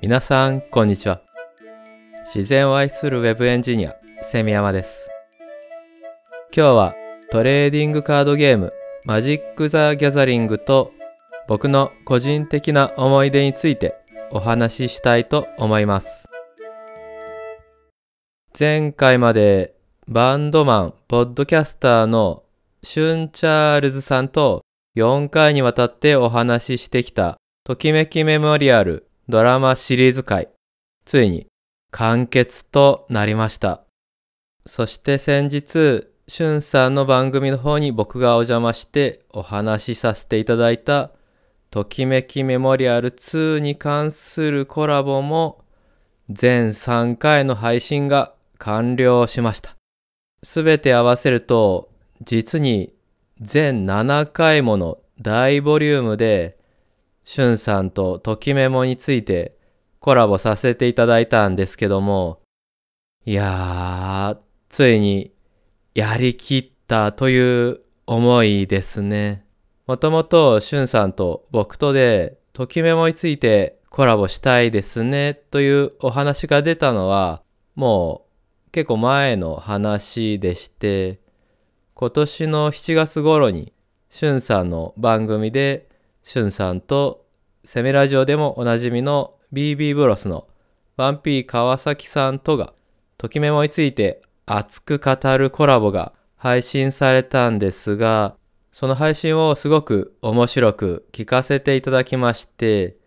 皆さん、こんにちは。自然を愛するウェブエンジニア、セミヤマです。今日はトレーディングカードゲーム、マジック・ザ・ギャザリングと僕の個人的な思い出についてお話ししたいと思います。前回までバンドマン、ポッドキャスターのシュン・チャールズさんと4回にわたってお話ししてきたときめきメモリアルドラマシリーズ回、ついに完結となりました。そして先日、しゅんさんの番組の方に僕がお邪魔してお話しさせていただいたときめきメモリアル2に関するコラボも全3回の配信が完了しました。すべて合わせると実に全7回もの大ボリュームでしゅんさんとときメモについてコラボさせていただいたんですけどもいやーついにやりきったという思いですね。もともとしゅんさんと僕とでときメモについてコラボしたいですねというお話が出たのはもう結構前の話でして今年の7月頃にしゅんさんの番組でしゅんさんとセミラジオでもおなじみの BB ブロスのワンピー川崎さんとがときメモについて熱く語るコラボが配信されたんですがその配信をすごく面白く聞かせていただきまして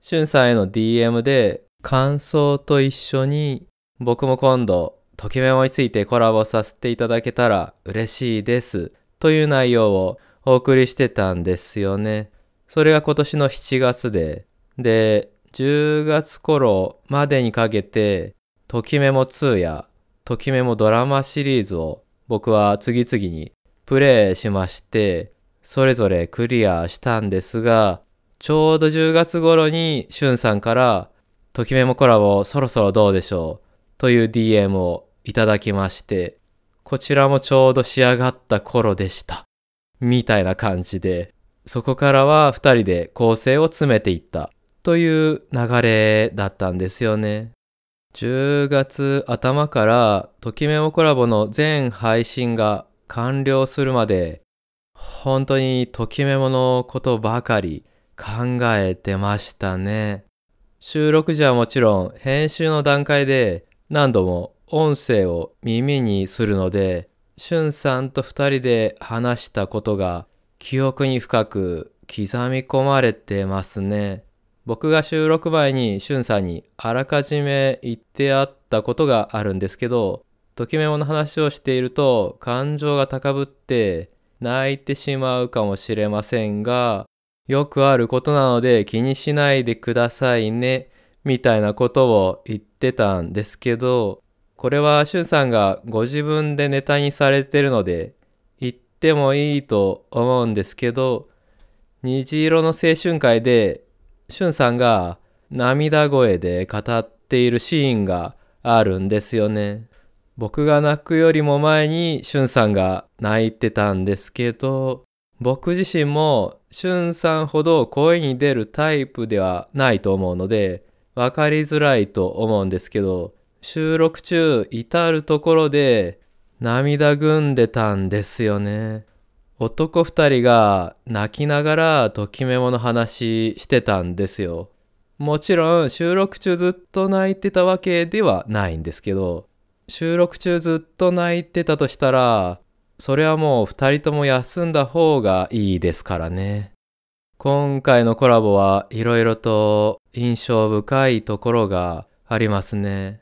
しゅんさんへの DM で感想と一緒に僕も今度ときメモについてコラボさせていただけたら嬉しいですという内容をお送りしてたんですよね。それが今年の7月で、で、10月頃までにかけて、ときメモ2やときメモドラマシリーズを僕は次々にプレイしまして、それぞれクリアしたんですが、ちょうど10月頃にしゅんさんから、ときメモコラボそろそろどうでしょうという DM をいただきまして、こちらもちょうど仕上がった頃でした。みたいな感じで、そこからは二人で構成を詰めていったという流れだったんですよね。10月頭からときメモコラボの全配信が完了するまで、本当にときメモのことばかり考えてましたね。収録時はもちろん編集の段階で何度も音声を耳にするので、しゅんさんと二人で話したことが記憶に深く刻み込まれてますね。僕が収録前にしゅんさんにあらかじめ言ってあったことがあるんですけど、ときメモの話をしていると感情が高ぶって泣いてしまうかもしれませんが、よくあることなので気にしないでくださいね、みたいなことを言ってたんですけど、これはしゅんさんがご自分でネタにされてるのでってもいいと思うんですけど虹色の青春会でしゅんさんが涙声で語っているシーンがあるんですよね。僕が泣くよりも前にしゅんさんが泣いてたんですけど僕自身もしゅんさんほど声に出るタイプではないと思うので分かりづらいと思うんですけど収録中至るところで涙ぐんでたんですよね。男二人が泣きながらときメモの話してたんですよ。もちろん収録中ずっと泣いてたわけではないんですけど、収録中ずっと泣いてたとしたら、それはもう二人とも休んだ方がいいですからね。今回のコラボはいろいろと印象深いところがありますね。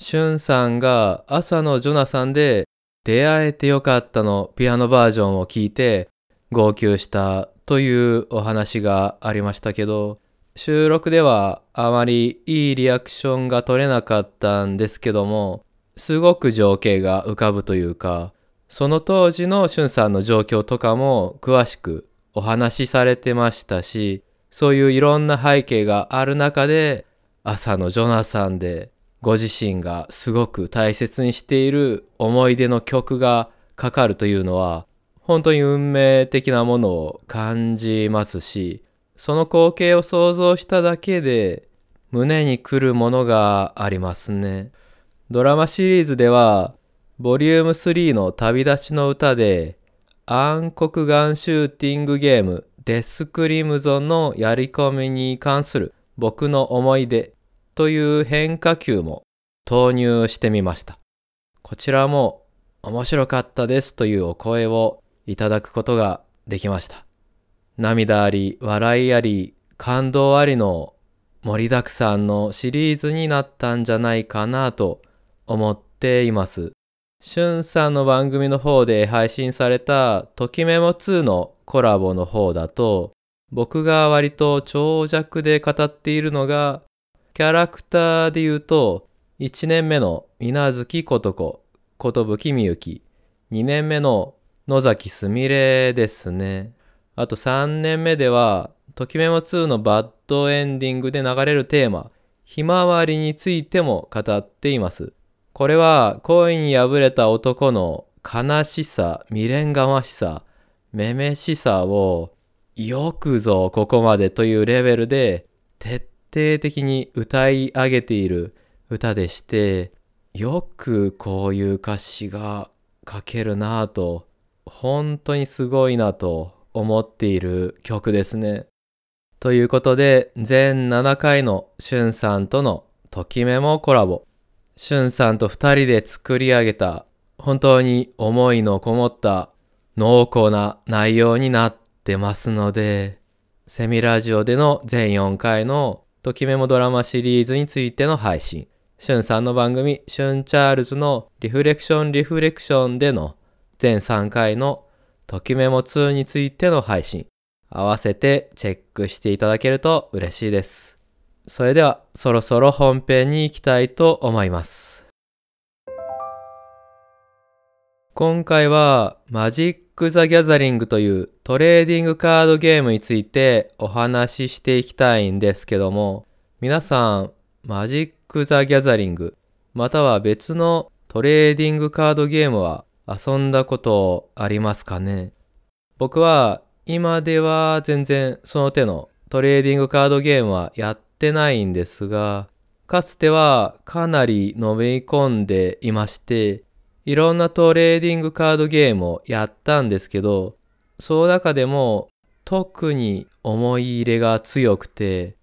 しゅんさんが朝のジョナサンで出会えてよかったのピアノバージョンを聞いて号泣したというお話がありましたけど収録ではあまりいいリアクションが取れなかったんですけどもすごく情景が浮かぶというかその当時のしゅんさんの状況とかも詳しくお話しされてましたしそういういろんな背景がある中で朝のジョナサンでご自身がすごく大切にしている思い出の曲がかかるというのは本当に運命的なものを感じますしその光景を想像しただけで胸に来るものがありますね。ドラマシリーズでは、ボリューム3の旅立ちの歌で、暗黒ガンシューティングゲームデスクリムゾンのやり込みに関する僕の思い出という変化球も投入してみました。こちらも面白かったですというお声をいただくことができました。涙あり、笑いあり、感動ありの盛りだくさんのシリーズになったんじゃないかなと思っています。しゅんさんの番組の方で配信されたときメモ2のコラボの方だと僕が割と長尺で語っているのがキャラクターで言うと1年目の稲月ことこ、ことぶきみゆき、2年目の野崎すみれですね。あと3年目では、ときメモ2のバッドエンディングで流れるテーマ、ひまわりについても語っています。これは恋に破れた男の悲しさ、未練がましさ、めめしさをよくぞここまでというレベルで徹底的に歌い上げている歌でして、よくこういう歌詞が書けるなぁと本当にすごいなと思っている曲ですね。ということで、全7回のしゅんさんとのときメモコラボ。しゅんさんと2人で作り上げた本当に思いのこもった濃厚な内容になってますので、セミラジオでの全4回のときメモドラマシリーズについての配信、しゅんさんの番組、しゅんチャールズのリフレクションリフレクションでの全3回のときメモ2についての配信、合わせてチェックしていただけると嬉しいです。それではそろそろ本編に行きたいと思います。今回はマジック・ザ・ギャザリングというトレーディングカードゲームについてお話ししていきたいんですけども皆さんマジック・ザ・ギャザリングまたは別のトレーディングカードゲームは遊んだことありますかね？僕は今では全然その手のトレーディングカードゲームはやってないんですが、かつてはかなりのめり込んでいまして、いろんなトレーディングカードゲームをやったんですけど、その中でも特に思い入れが強くて、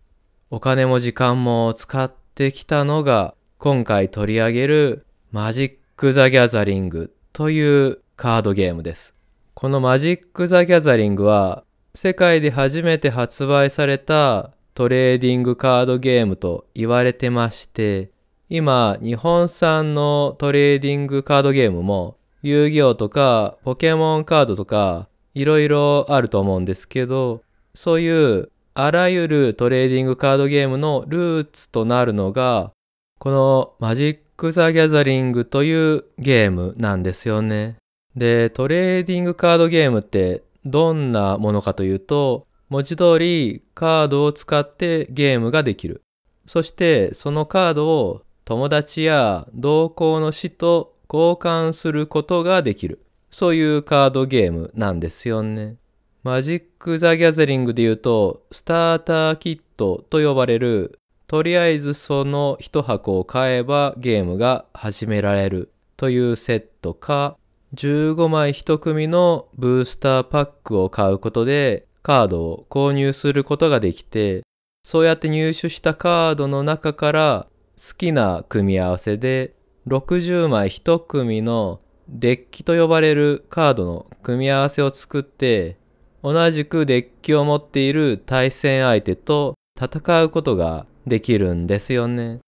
お金も時間も使ってきたのが今回取り上げるマジック・ザ・ギャザリングというカードゲームです。このマジック・ザ・ギャザリングは世界で初めて発売されたトレーディングカードゲームと言われてまして、今日本産のトレーディングカードゲームも遊戯王とかポケモンカードとかいろいろあると思うんですけど、そういうあらゆるトレーディングカードゲームのルーツとなるのが、このマジック・ザ・ギャザリングというゲームなんですよね。で、トレーディングカードゲームってどんなものかというと、文字通りカードを使ってゲームができる。そしてそのカードを友達や同行の死と交換することができる。そういうカードゲームなんですよね。マジック・ザ・ギャザリングで言うと、スターターキットと呼ばれるとりあえずその一箱を買えばゲームが始められるというセットか、15枚1組のブースターパックを買うことでカードを購入することができて、そうやって入手したカードの中から好きな組み合わせで60枚1組のデッキと呼ばれるカードの組み合わせを作って同じくデッキを持っている対戦相手と戦うことができるんですよね。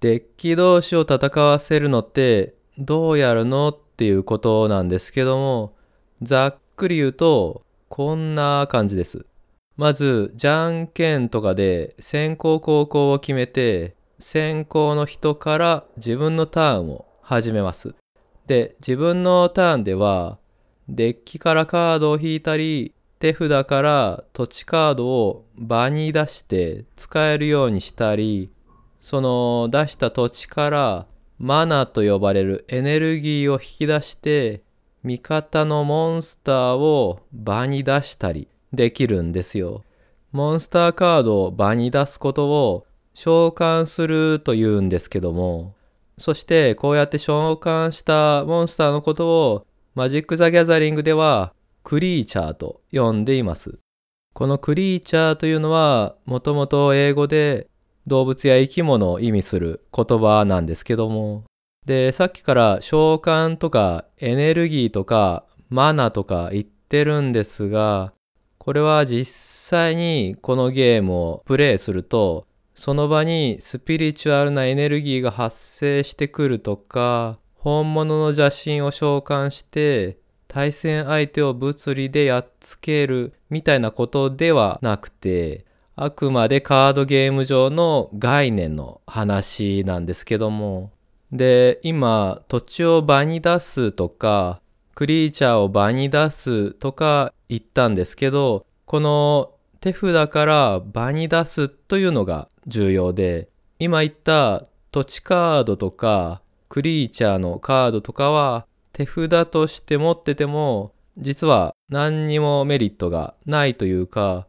デッキ同士を戦わせるのってどうやるのっていうことなんですけども、ざっくり言うとこんな感じです。まず、じゃんけんとかで先行後攻を決めて、先行の人から自分のターンを始めます。で、自分のターンでは、デッキからカードを引いたり、手札から土地カードを場に出して使えるようにしたり、その出した土地からマナと呼ばれるエネルギーを引き出して味方のモンスターを場に出したりできるんですよ。モンスターカードを場に出すことを召喚すると言うんですけども、そしてこうやって召喚したモンスターのことをマジック・ザ・ギャザリングではクリーチャーと呼んでいます。このクリーチャーというのはもともと英語で動物や生き物を意味する言葉なんですけども、で、さっきから召喚とかエネルギーとかマナとか言ってるんですが、これは実際にこのゲームをプレイすると、その場にスピリチュアルなエネルギーが発生してくるとか、本物の邪神を召喚して対戦相手を物理でやっつけるみたいなことではなくて、あくまでカードゲーム上の概念の話なんですけども。で、今、土地を場に出すとか、クリーチャーを場に出すとか言ったんですけど、この手札から場に出すというのが重要で、今言った土地カードとかクリーチャーのカードとかは手札として持ってても実は何にもメリットがないというか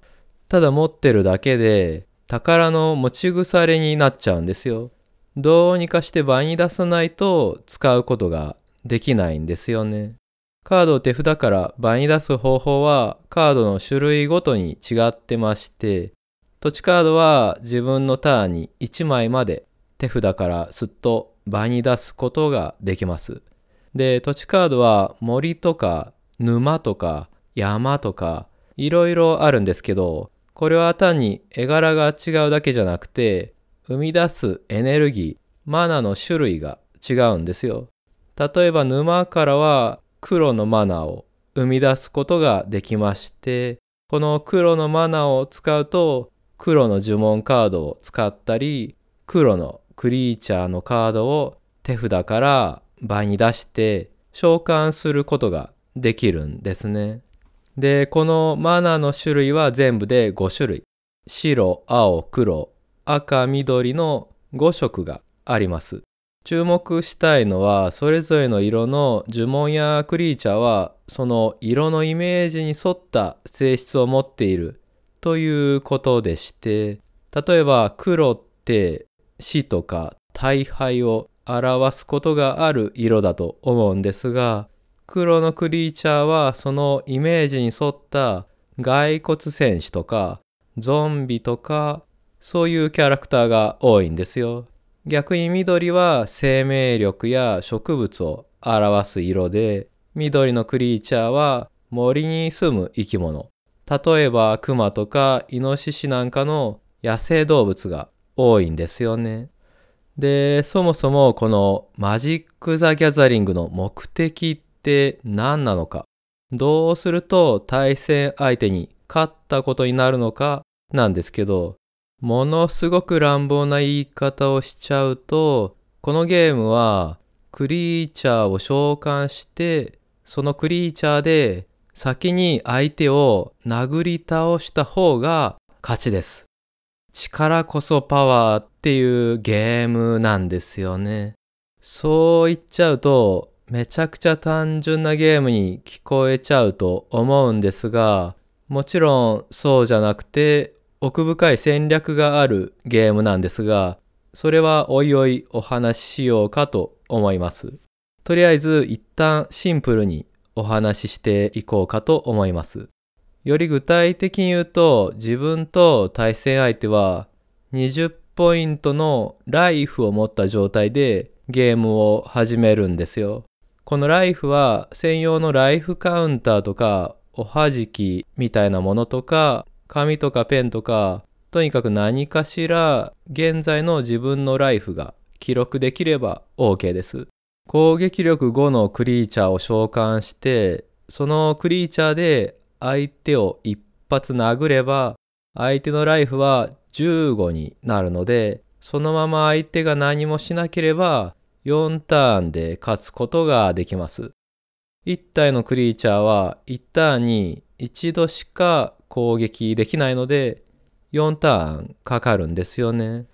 ただ持ってるだけで宝の持ち腐れになっちゃうんですよ。どうにかして場に出さないと使うことができないんですよね。カードを手札から場に出す方法はカードの種類ごとに違ってまして、土地カードは自分のターンに1枚まで手札からすっと場に出すことができます。で、土地カードは森とか沼とか山とかいろいろあるんですけど、これは単に絵柄が違うだけじゃなくて、生み出すエネルギー、マナの種類が違うんですよ。例えば沼からは黒のマナーを生み出すことができまして、この黒のマナーを使うと黒の呪文カードを使ったり、黒のクリーチャーのカードを手札から場に出して召喚することができるんですね。で、このマナーの種類は全部で5種類。白、青、黒、赤、緑の5色があります。注目したいのはそれぞれの色の呪文やクリーチャーはその色のイメージに沿った性質を持っているということでして例えば黒って死とか大敗を表すことがある色だと思うんですが黒のクリーチャーはそのイメージに沿った骸骨戦士とかゾンビとかそういうキャラクターが多いんですよ。逆に緑は生命力や植物を表す色で、緑のクリーチャーは森に住む生き物。例えばクマとかイノシシなんかの野生動物が多いんですよね。で、そもそもこのマジック・ザ・ギャザリングの目的って何なのか。どうすると対戦相手に勝ったことになるのかなんですけど、ものすごく乱暴な言い方をしちゃうと、このゲームはクリーチャーを召喚して、そのクリーチャーで先に相手を殴り倒した方が勝ちです。力こそパワーっていうゲームなんですよね。そう言っちゃうとめちゃくちゃ単純なゲームに聞こえちゃうと思うんですが、もちろんそうじゃなくて奥深い戦略があるゲームなんですが、それはおいおいお話ししようかと思います。とりあえず一旦シンプルにお話ししていこうかと思います。より具体的に言うと、自分と対戦相手は20ポイントのライフを持った状態でゲームを始めるんですよ。このライフは専用のライフカウンターとかおはじきみたいなものとか紙とかペンとか、とにかく何かしら現在の自分のライフが記録できれば OK です。攻撃力5のクリーチャーを召喚して、そのクリーチャーで相手を一発殴れば、相手のライフは15になるので、そのまま相手が何もしなければ、4ターンで勝つことができます。1体のクリーチャーは1ターンに1度しか攻撃できないので4ターンかかるんですよね。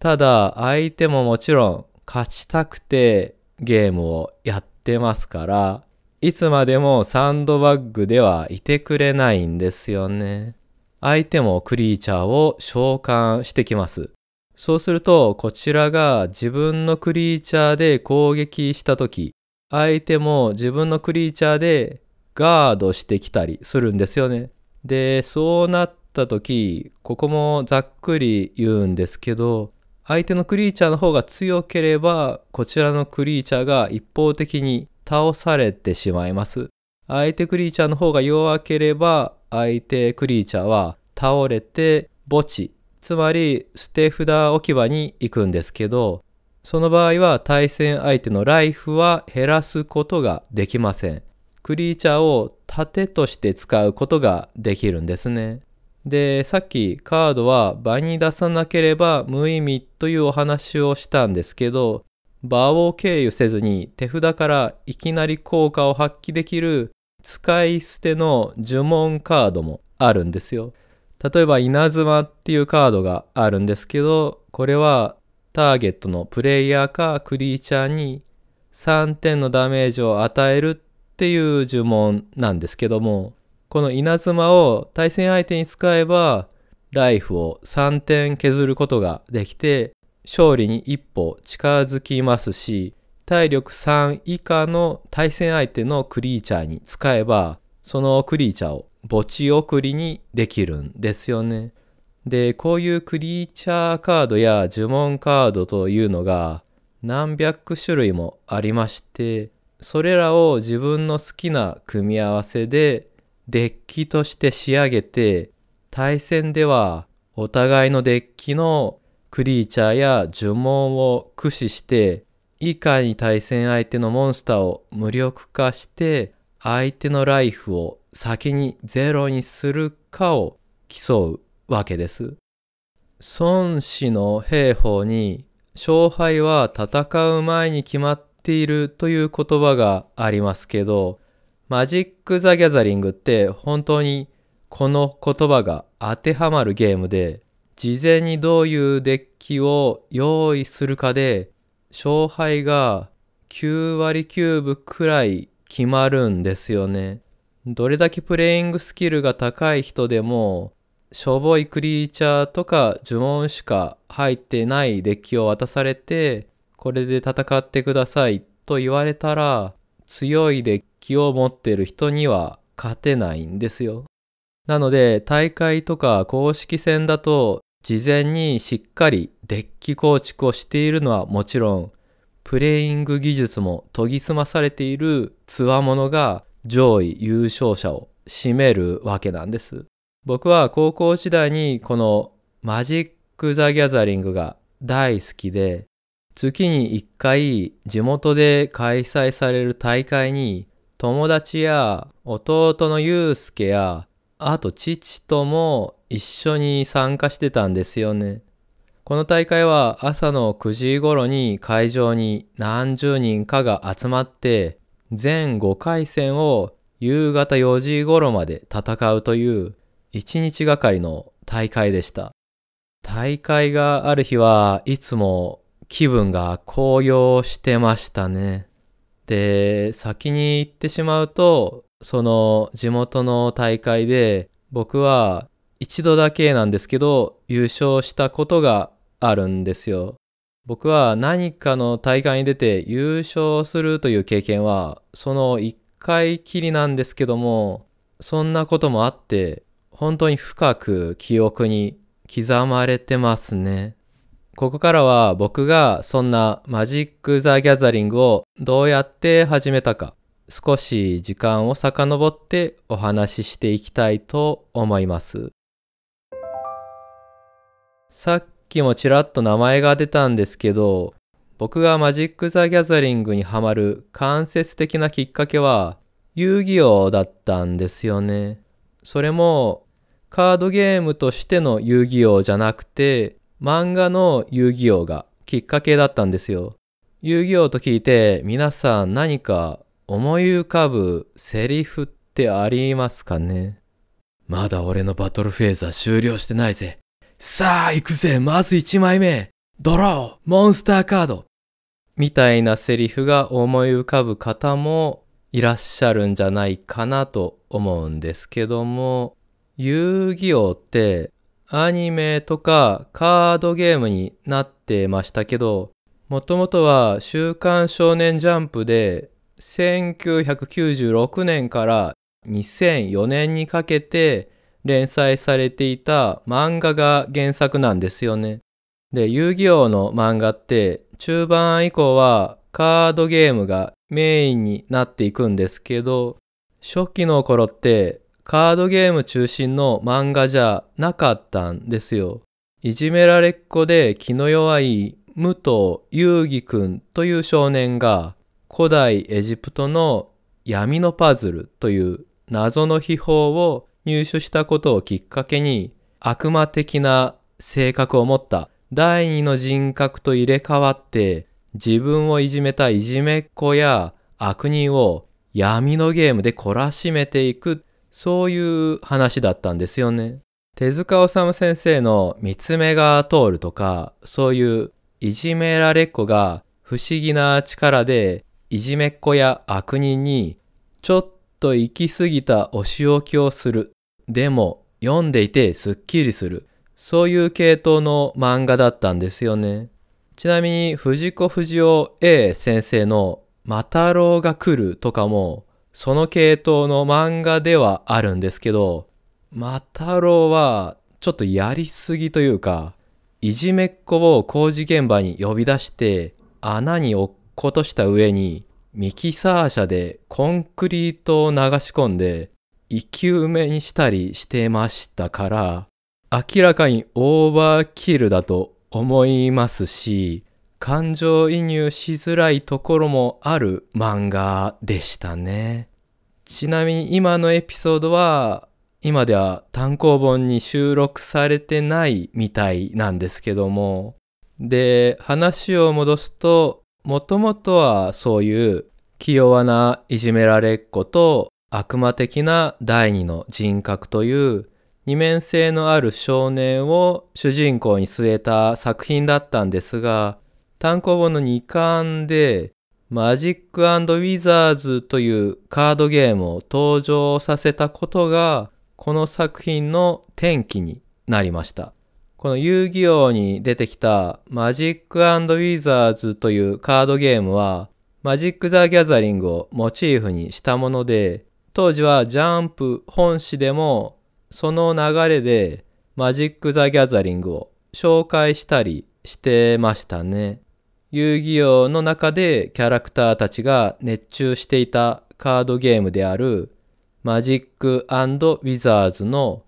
ただ相手ももちろん勝ちたくてゲームをやってますからいつまでもサンドバッグではいてくれないんですよね。相手もクリーチャーを召喚してきます。そうすると、こちらが自分のクリーチャーで攻撃したとき、相手も自分のクリーチャーでガードしてきたりするんですよね。で、そうなったとき、ここもざっくり言うんですけど、相手のクリーチャーの方が強ければ、こちらのクリーチャーが一方的に倒されてしまいます。相手クリーチャーの方が弱ければ、相手クリーチャーは倒れて墓地、つまり捨て札置き場に行くんですけど、その場合は対戦相手のライフは減らすことができません。クリーチャーを盾として使うことができるんですね。で、さっきカードは場に出さなければ無意味というお話をしたんですけど、場を経由せずに手札からいきなり効果を発揮できる使い捨ての呪文カードもあるんですよ。例えば稲妻っていうカードがあるんですけど、これはターゲットのプレイヤーかクリーチャーに3点のダメージを与えるっていう呪文なんですけども、この稲妻を対戦相手に使えば、ライフを3点削ることができて、勝利に一歩近づきますし、体力3以下の対戦相手のクリーチャーに使えば、そのクリーチャーを墓地送りにできるんですよね。で、こういうクリーチャーカードや呪文カードというのが何百種類もありまして、それらを自分の好きな組み合わせでデッキとして仕上げて、対戦ではお互いのデッキのクリーチャーや呪文を駆使して、いかに対戦相手のモンスターを無力化して、相手のライフを先にゼロにするかを競うわけです。孫子の兵法に勝敗は戦う前に決まっているという言葉がありますけど、マジック・ザ・ギャザリングって本当にこの言葉が当てはまるゲームで、事前にどういうデッキを用意するかで、勝敗が9割9分くらい決まるんですよね。どれだけプレイングスキルが高い人でも、しょぼいクリーチャーとか呪文しか入ってないデッキを渡されて、これで戦ってくださいと言われたら、強いデッキを持ってる人には勝てないんですよ。なので大会とか公式戦だと事前にしっかりデッキ構築をしているのはもちろん、プレイング技術も研ぎ澄まされている強者が上位優勝者を占めるわけなんです。僕は高校時代にこのマジック・ザ・ギャザリングが大好きで、月に1回地元で開催される大会に友達や弟のユウスケやあと父とも一緒に参加してたんですよね。この大会は朝の9時頃に会場に何十人かが集まって全5回戦を夕方4時頃まで戦うという1日がかりの大会でした。大会がある日はいつも気分が高揚してましたね。で、先に行ってしまうと、その地元の大会で僕は一度だけなんですけど優勝したことがあるんですよ。僕は何かの大会に出て優勝するという経験はその一回きりなんですけども、そんなこともあって、本当に深く記憶に刻まれてますね。ここからは僕がそんなマジック・ザ・ギャザリングをどうやって始めたか、少し時間を遡ってお話ししていきたいと思います。さっきもちらっと名前が出たんですけど、僕がマジック・ザ・ギャザリングにハマる間接的なきっかけは、遊戯王だったんですよね。それも、カードゲームとしての遊戯王じゃなくて、漫画の遊戯王がきっかけだったんですよ。遊戯王と聞いて皆さん何か思い浮かぶセリフってありますかね？まだ俺のバトルフェーズは終了してないぜ。さあ行くぜまず1枚目ドローモンスターカードみたいなセリフが思い浮かぶ方もいらっしゃるんじゃないかなと思うんですけども、遊戯王ってアニメとかカードゲームになってましたけど、もともとは週刊少年ジャンプで1996年から2004年にかけて連載されていた漫画が原作なんですよね。で、遊戯王の漫画って中盤以降はカードゲームがメインになっていくんですけど、初期の頃ってカードゲーム中心の漫画じゃなかったんですよ。いじめられっ子で気の弱い武藤遊戯くんという少年が古代エジプトの闇のパズルという謎の秘宝を入手したことをきっかけに悪魔的な性格を持った第二の人格と入れ替わって自分をいじめたいじめっ子や悪人を闇のゲームで懲らしめていくそういう話だったんですよね。手塚治虫先生の三つ目が通るとかそういういじめられっ子が不思議な力でいじめっ子や悪人にちょっと行き過ぎたお仕置きをする。でも読んでいてすっきりする。そういう系統の漫画だったんですよね。ちなみに藤子不二雄 A 先生のマタロウが来るとかもその系統の漫画ではあるんですけど、マタロウはちょっとやりすぎというか、いじめっ子を工事現場に呼び出して穴に落っことした上にミキサー車でコンクリートを流し込んで生き埋めにしたりしてましたから明らかにオーバーキルだと思いますし感情移入しづらいところもある漫画でしたね。ちなみに今のエピソードは今では単行本に収録されてないみたいなんですけども。で話を戻すともともとはそういう気弱ないじめられっ子と悪魔的な第二の人格という二面性のある少年を主人公に据えた作品だったんですが単行本の2巻でマジックウィザーズというカードゲームを登場させたことがこの作品の転機になりました。この遊戯王に出てきたマジックウィザーズというカードゲームはマジック・ザ・ギャザリングをモチーフにしたもので当時はジャンプ本誌でもその流れでマジック・ザ・ギャザリングを紹介したりしてましたね。遊戯王の中でキャラクターたちが熱中していたカードゲームであるマジックウィザーズの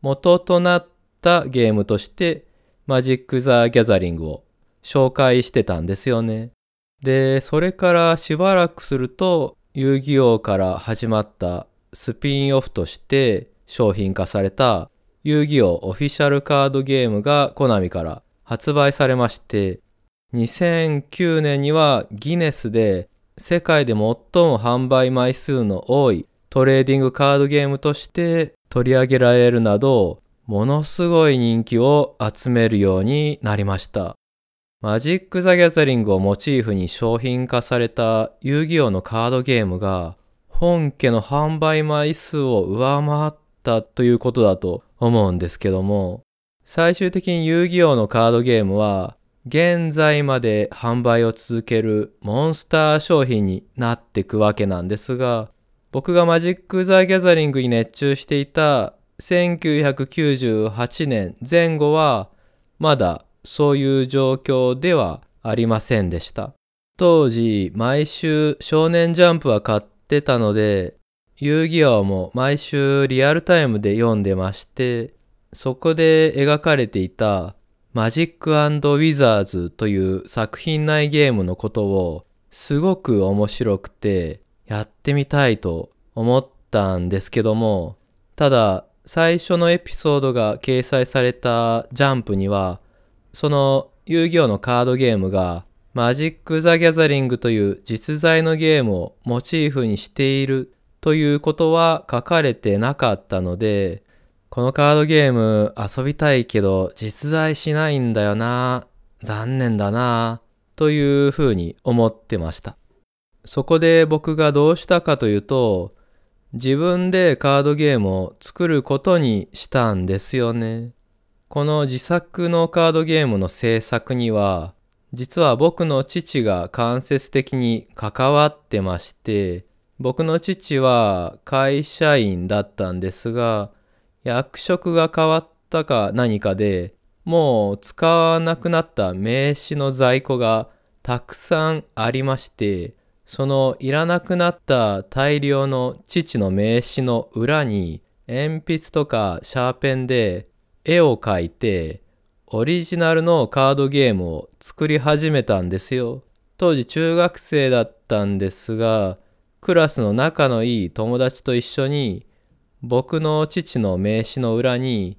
元となったゲームとしてマジック・ザ・ギャザリングを紹介してたんですよね。で、それからしばらくすると遊戯王から始まったスピンオフとして商品化された遊戯王オフィシャルカードゲームがコナミから発売されまして2009年にはギネスで世界で最も販売枚数の多いトレーディングカードゲームとして取り上げられるなどものすごい人気を集めるようになりました。マジック・ザ・ギャザリングをモチーフに商品化された遊戯王のカードゲームが本家の販売枚数を上回ったということだと思うんですけども最終的に遊戯王のカードゲームは現在まで販売を続けるモンスター商品になっていくわけなんですが僕がマジック・ザ・ギャザリングに熱中していた1998年前後はまだそういう状況ではありませんでした。当時毎週少年ジャンプは買ってたので遊戯王も毎週リアルタイムで読んでましてそこで描かれていたマジックウィザーズという作品内ゲームのことをすごく面白くてやってみたいと思ったんですけどもただ最初のエピソードが掲載されたジャンプには、その遊戯王のカードゲームがマジック・ザ・ギャザリングという実在のゲームをモチーフにしているということは書かれてなかったので、このカードゲーム遊びたいけど実在しないんだよな、残念だな、というふうに思ってました。そこで僕がどうしたかというと、自分でカードゲームを作ることにしたんですよね。この自作のカードゲームの制作には、実は僕の父が間接的に関わってまして、僕の父は会社員だったんですが、役職が変わったか何かで、もう使わなくなった名刺の在庫がたくさんありまして、そのいらなくなった大量の父の名刺の裏に鉛筆とかシャーペンで絵を描いてオリジナルのカードゲームを作り始めたんですよ。当時中学生だったんですが、クラスの仲のいい友達と一緒に僕の父の名刺の裏に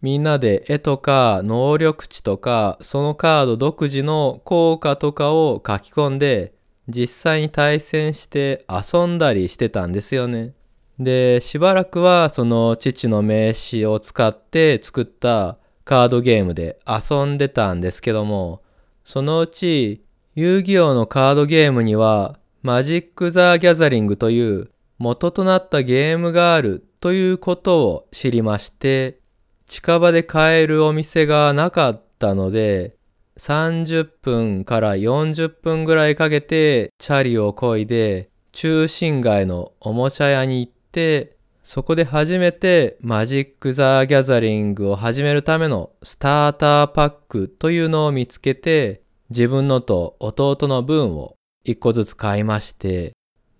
みんなで絵とか能力値とかそのカード独自の効果とかを書き込んで実際に対戦して遊んだりしてたんですよね。で、しばらくはその父の名刺を使って作ったカードゲームで遊んでたんですけども、そのうち遊戯王のカードゲームにはマジック・ザ・ギャザリングという元となったゲームがあるということを知りまして、近場で買えるお店がなかったので、30分から40分ぐらいかけてチャリを漕いで中心街のおもちゃ屋に行ってそこで初めてマジック・ザ・ギャザリングを始めるためのスターターパックというのを見つけて自分のと弟の分を一個ずつ買いまして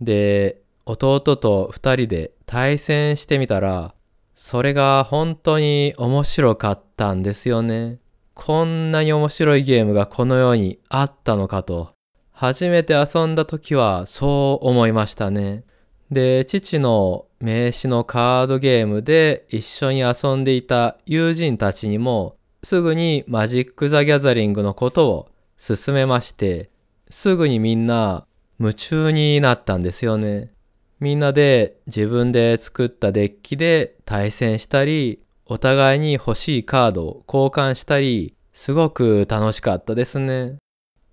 で弟と二人で対戦してみたらそれが本当に面白かったんですよね。こんなに面白いゲームがこの世にあったのかと、初めて遊んだ時はそう思いましたね。で、父の名刺のカードゲームで一緒に遊んでいた友人たちにもすぐにマジック・ザ・ギャザリングのことを勧めまして、すぐにみんな夢中になったんですよね。みんなで自分で作ったデッキで対戦したり、お互いに欲しいカードを交換したり、すごく楽しかったですね。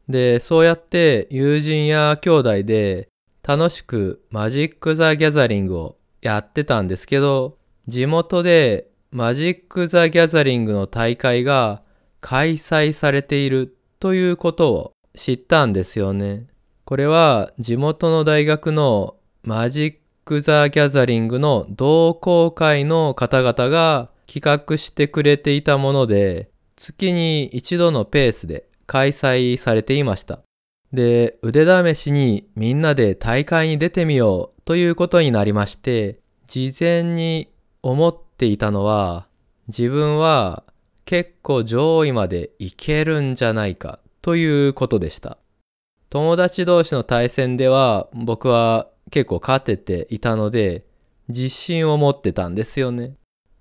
で、そうやって友人や兄弟で楽しくマジック・ザ・ギャザリングをやってたんですけど、地元でマジック・ザ・ギャザリングの大会が開催されているということを知ったんですよね。これは地元の大学のマジック・ザ・ギャザリングの同好会の方々が企画してくれていたもので、月に一度のペースで開催されていました。で、腕試しにみんなで大会に出てみようということになりまして、事前に思っていたのは、自分は結構上位までいけるんじゃないかということでした。友達同士の対戦では僕は結構勝てていたので自信を持ってたんですよね。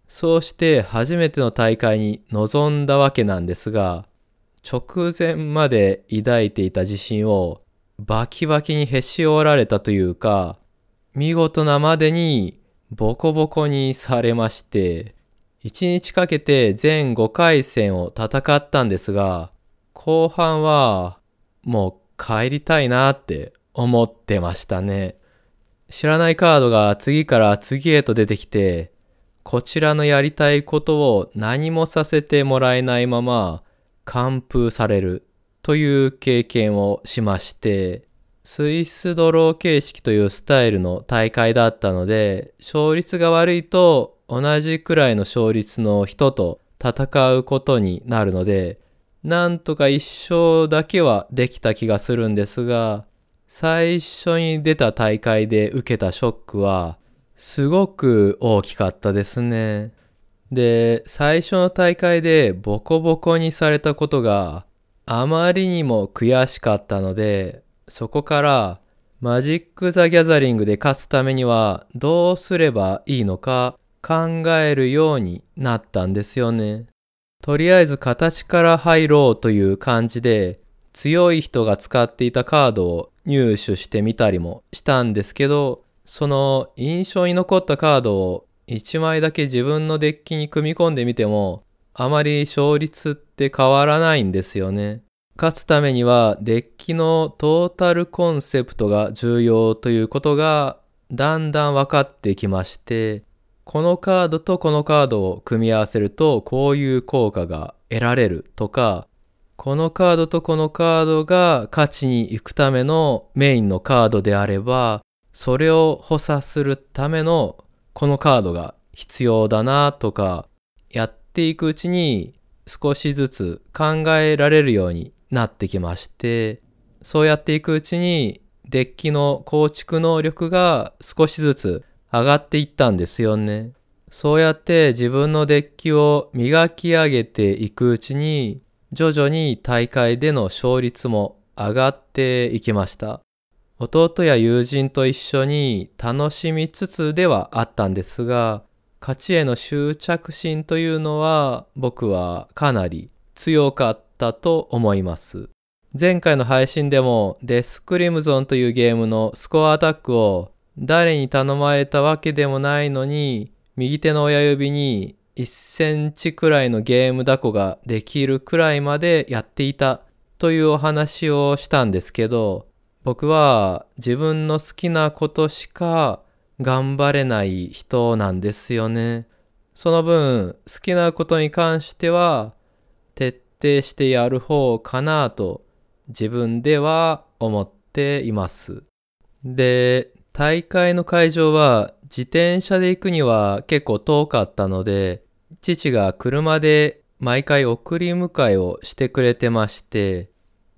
そうして初めての大会に臨んだわけなんですが、直前まで抱いていた自信をバキバキにへし折られたというか、見事なまでにボコボコにされまして、1日かけて全5回戦を戦ったんですが、後半はもう帰りたいなって思ってましたね。知らないカードが次から次へと出てきて、こちらのやりたいことを何もさせてもらえないまま完封されるという経験をしまして、スイスドロー形式というスタイルの大会だったので、勝率が悪いと同じくらいの勝率の人と戦うことになるので、なんとか一勝だけはできた気がするんですが、最初に出た大会で受けたショックは、すごく大きかったですね。で、最初の大会でボコボコにされたことがあまりにも悔しかったので、そこからマジック・ザ・ギャザリングで勝つためにはどうすればいいのか考えるようになったんですよね。とりあえず形から入ろうという感じで強い人が使っていたカードを入手してみたりもしたんですけど、その印象に残ったカードを1枚だけ自分のデッキに組み込んでみても、あまり勝率って変わらないんですよね。勝つためにはデッキのトータルコンセプトが重要ということがだんだん分かってきまして、このカードとこのカードを組み合わせるとこういう効果が得られるとか、このカードとこのカードが勝ちに行くためのメインのカードであれば、それを補佐するためのこのカードが必要だなとか、やっていくうちに少しずつ考えられるようになってきまして、そうやっていくうちにデッキの構築能力が少しずつ上がっていったんですよね。そうやって自分のデッキを磨き上げていくうちに徐々に大会での勝率も上がっていきました。弟や友人と一緒に楽しみつつではあったんですが、勝ちへの執着心というのは僕はかなり強かったと思います。前回の配信でもデスクリムゾンというゲームのスコアアタックを誰に頼まれたわけでもないのに右手の親指に1センチくらいのゲームダコができるくらいまでやっていたというお話をしたんですけど僕は自分の好きなことしか頑張れない人なんですよね。その分好きなことに関しては徹底してやる方かなと自分では思っています。で、大会の会場は自転車で行くには結構遠かったので、父が車で毎回送り迎えをしてくれてまして、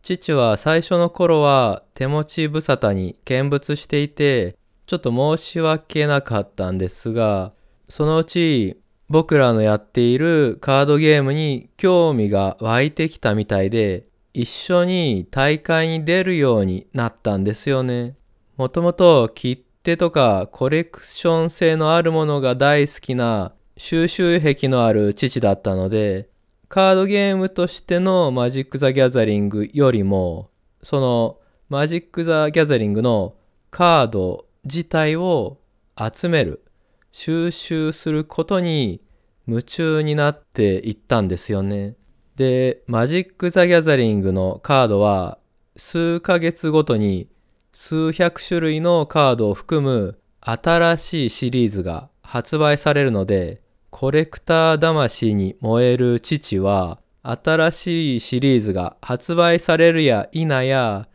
父は最初の頃は手持ち無沙汰に見物していて、ちょっと申し訳なかったんですが、そのうち僕らのやっているカードゲームに興味が湧いてきたみたいで、一緒に大会に出るようになったんですよね。もともと切手とかコレクション性のあるものが大好きな収集癖のある父だったので、カードゲームとしてのマジック・ザ・ギャザリングよりも、そのマジック・ザ・ギャザリングのカード自体を集める、収集することに夢中になっていったんですよね。で、マジック・ザ・ギャザリングのカードは数ヶ月ごとに数百種類のカードを含む新しいシリーズが発売されるので、コレクター魂に燃える父は、新しいシリーズが発売されるや否や、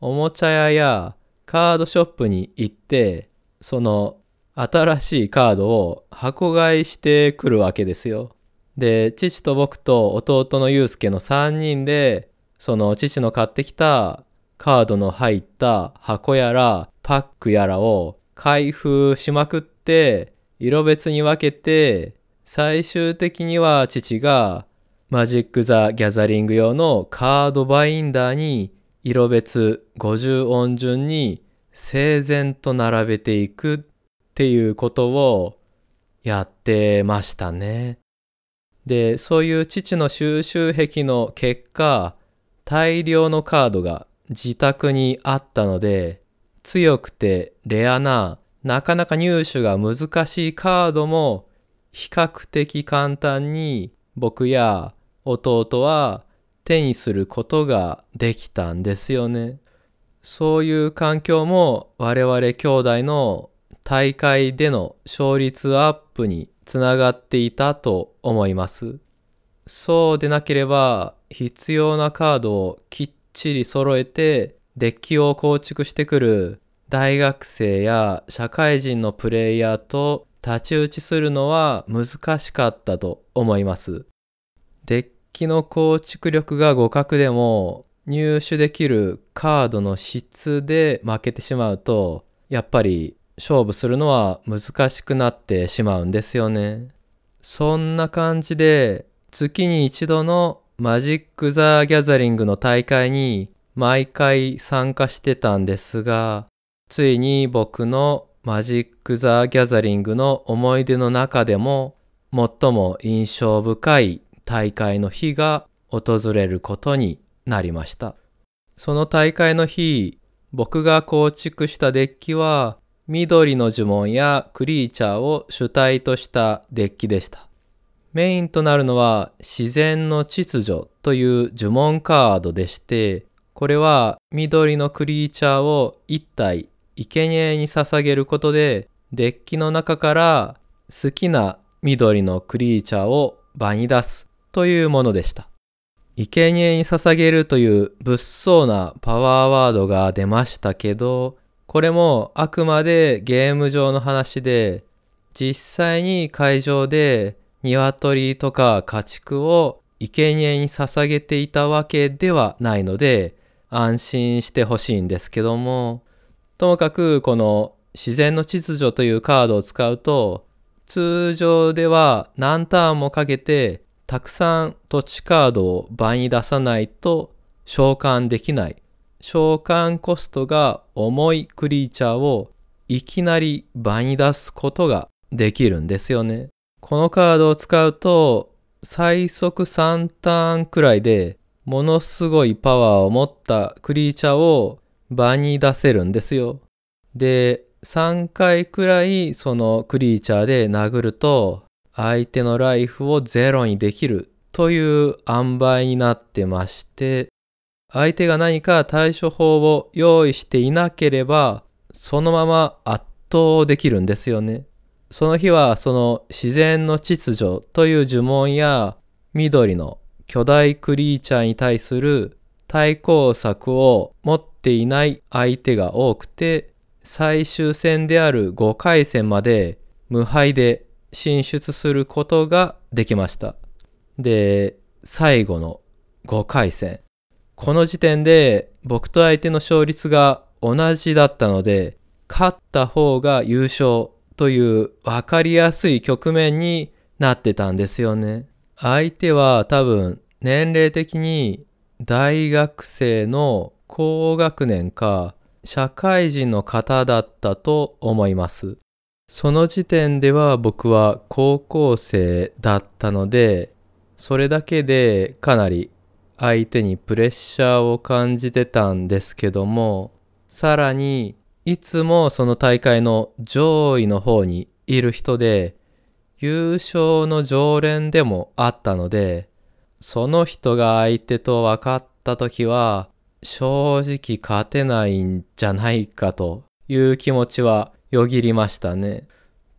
おもちゃ屋やカードショップに行って、その新しいカードを箱買いしてくるわけですよ。で、父と僕と弟のゆうすけの3人で、その父の買ってきたカードの入った箱やらパックやらを開封しまくって、色別に分けて、最終的には父がマジック・ザ・ギャザリング用のカードバインダーに色別50音順に整然と並べていくっていうことをやってましたね。で、そういう父の収集癖の結果、大量のカードが自宅にあったので、強くてレアな、なかなか入手が難しいカードも比較的簡単に僕や弟は手にすることができたんですよね。そういう環境も我々兄弟の大会での勝率アップにつながっていたと思います。そうでなければ必要なカードをきっちり揃えてデッキを構築してくる大学生や社会人のプレイヤーと太刀打ちするのは難しかったと思います。デッキの構築力が互角でも入手できるカードの質で負けてしまうとやっぱり勝負するのは難しくなってしまうんですよね。そんな感じで月に一度のマジック・ザ・ギャザリングの大会に毎回参加してたんですがついに僕のマジック・ザ・ギャザリングの思い出の中でも最も印象深い大会の日が訪れることになりました。その大会の日、僕が構築したデッキは緑の呪文やクリーチャーを主体としたデッキでした。メインとなるのは自然の秩序という呪文カードでして、これは緑のクリーチャーを1体生贄に捧げることでデッキの中から好きな緑のクリーチャーを場に出すというものでした。生贄に捧げるという物騒なパワーワードが出ましたけど、これもあくまでゲーム上の話で、実際に会場で鶏とか家畜を生贄に捧げていたわけではないので、安心してほしいんですけども、ともかくこの自然の秩序というカードを使うと、通常では何ターンもかけてたくさん土地カードを場に出さないと召喚できない。召喚コストが重いクリーチャーをいきなり場に出すことができるんですよね。このカードを使うと最速3ターンくらいでものすごいパワーを持ったクリーチャーを場に出せるんですよ。で、3回くらいそのクリーチャーで殴ると相手のライフをゼロにできるという塩梅になってまして、相手が何か対処法を用意していなければ、そのまま圧倒できるんですよね。その日はその自然の秩序という呪文や緑の巨大クリーチャーに対する対抗策を持っていない相手が多くて、最終戦である5回戦まで無敗で進出することができました。で、最後の5回戦。この時点で僕と相手の勝率が同じだったので、勝った方が優勝という分かりやすい局面になってたんですよね。相手は多分年齢的に大学生の高学年か社会人の方だったと思います。その時点では僕は高校生だったので、それだけでかなり相手にプレッシャーを感じてたんですけども、さらにいつもその大会の上位の方にいる人で、優勝の常連でもあったので、その人が相手と分かった時は、正直勝てないんじゃないかという気持ちはよぎりましたね。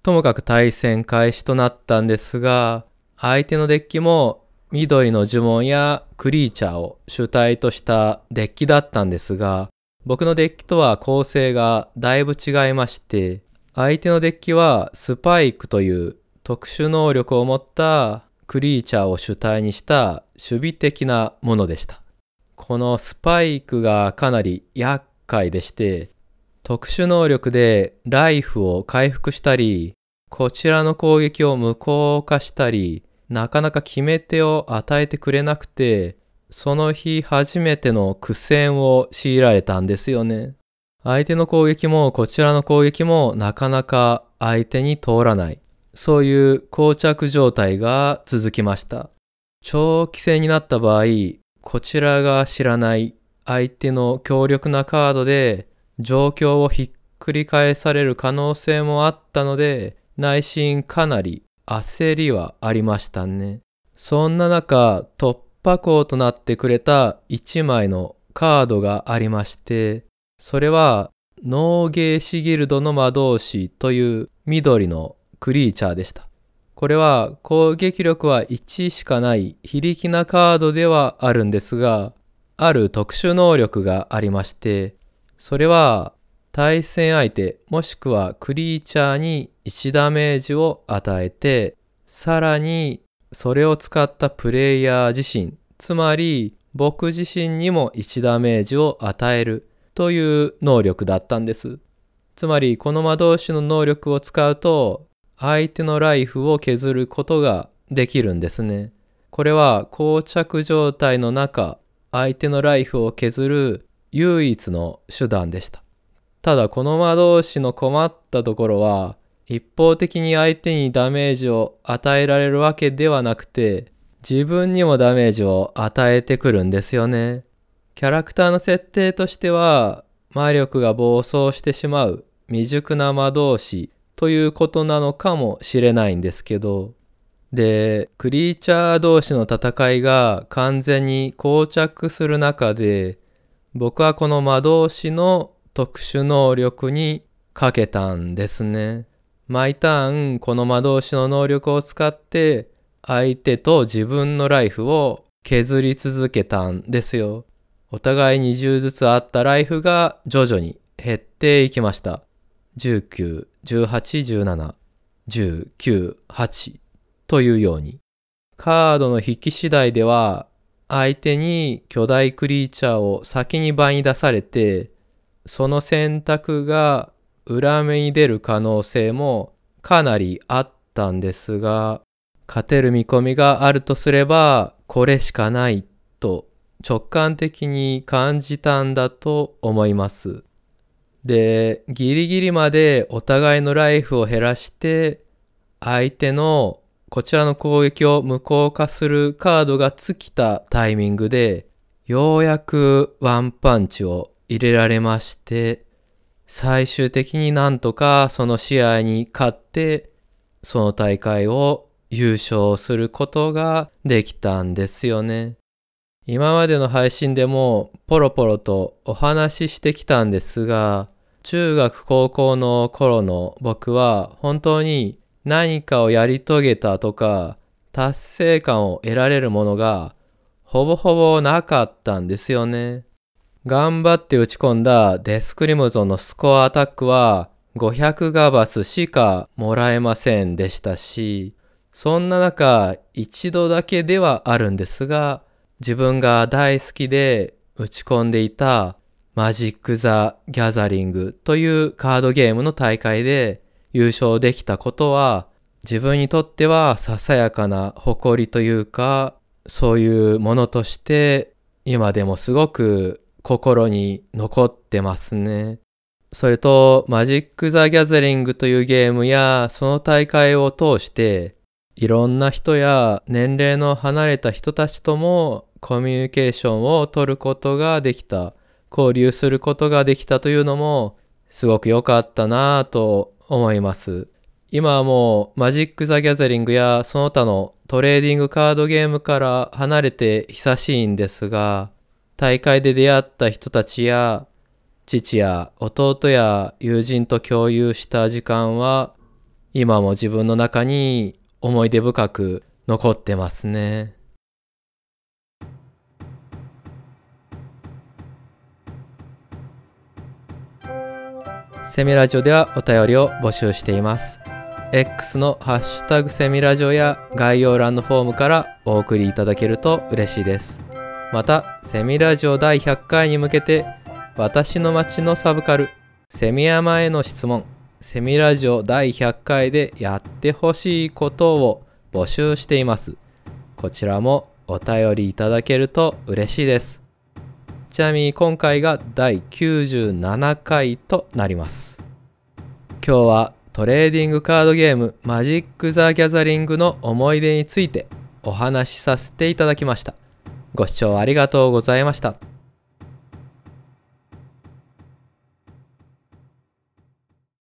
ともかく対戦開始となったんですが、相手のデッキも緑の呪文やクリーチャーを主体としたデッキだったんですが、僕のデッキとは構成がだいぶ違いまして、相手のデッキはスパイクという特殊能力を持ったクリーチャーを主体にした守備的なものでした。このスパイクがかなり厄介でして、特殊能力でライフを回復したり、こちらの攻撃を無効化したり、なかなか決め手を与えてくれなくて、その日初めての苦戦を強いられたんですよね。相手の攻撃もこちらの攻撃もなかなか相手に通らない。そういう膠着状態が続きました。長期戦になった場合、こちらが知らない相手の強力なカードで状況をひっくり返される可能性もあったので、内心かなり焦りはありましたね。そんな中、突破口となってくれた1枚のカードがありまして、それは、ノーゲーシギルドの魔導士という緑のクリーチャーでした。これは攻撃力は1しかない非力なカードではあるんですが、ある特殊能力がありまして、それは対戦相手もしくはクリーチャーに1ダメージを与えて、さらにそれを使ったプレイヤー自身、つまり僕自身にも1ダメージを与えるという能力だったんです。つまりこの魔導士の能力を使うと相手のライフを削ることができるんですね。これは膠着状態の中、相手のライフを削る唯一の手段でした。ただこの魔導士の困ったところは、一方的に相手にダメージを与えられるわけではなくて、自分にもダメージを与えてくるんですよね。キャラクターの設定としては、魔力が暴走してしまう未熟な魔導士ということなのかもしれないんですけど、で、クリーチャー同士の戦いが完全に膠着する中で、僕はこの魔導士の特殊能力にかけたんですね。毎ターンこの魔導士の能力を使って相手と自分のライフを削り続けたんですよ。お互い20ずつあったライフが徐々に減っていきました。19、18、17、19、8というように。カードの引き次第では相手に巨大クリーチャーを先に場に出されてその選択が裏目に出る可能性もかなりあったんですが勝てる見込みがあるとすればこれしかないと直感的に感じたんだと思います。で、ギリギリまでお互いのライフを減らして相手のこちらの攻撃を無効化するカードが尽きたタイミングでようやくワンパンチを入れられまして最終的になんとかその試合に勝ってその大会を優勝することができたんですよね。今までの配信でもポロポロとお話ししてきたんですが、中学高校の頃の僕は本当に何かをやり遂げたとか達成感を得られるものがほぼほぼなかったんですよね。頑張って打ち込んだデスクリムゾンのスコアアタックは500ガバスしかもらえませんでしたし、そんな中、一度だけではあるんですが、自分が大好きで打ち込んでいたマジック・ザ・ギャザリングというカードゲームの大会で優勝できたことは自分にとってはささやかな誇りというかそういうものとして今でもすごく心に残ってますね。それとマジック・ザ・ギャザリングというゲームやその大会を通していろんな人や年齢の離れた人たちともコミュニケーションを取ることができた、交流することができたというのもすごく良かったなぁと思います。今はもうマジック・ザ・ギャザリングやその他のトレーディングカードゲームから離れて久しいんですが、大会で出会った人たちや父や弟や友人と共有した時間は今も自分の中に思い出深く残ってますね。セミラジオではお便りを募集しています。X のハッシュタグセミラジオや概要欄のフォームからお送りいただけると嬉しいです。また、セミラジオ第100回に向けて私の街のサブカル、セミヤマへの質問、セミラジオ第100回でやってほしいことを募集しています。こちらもお便りいただけると嬉しいです。ちなみに今回が第97回となります。今日はトレーディングカードゲームマジック・ザ・ギャザリングの思い出についてお話しさせていただきました。ご視聴ありがとうございました。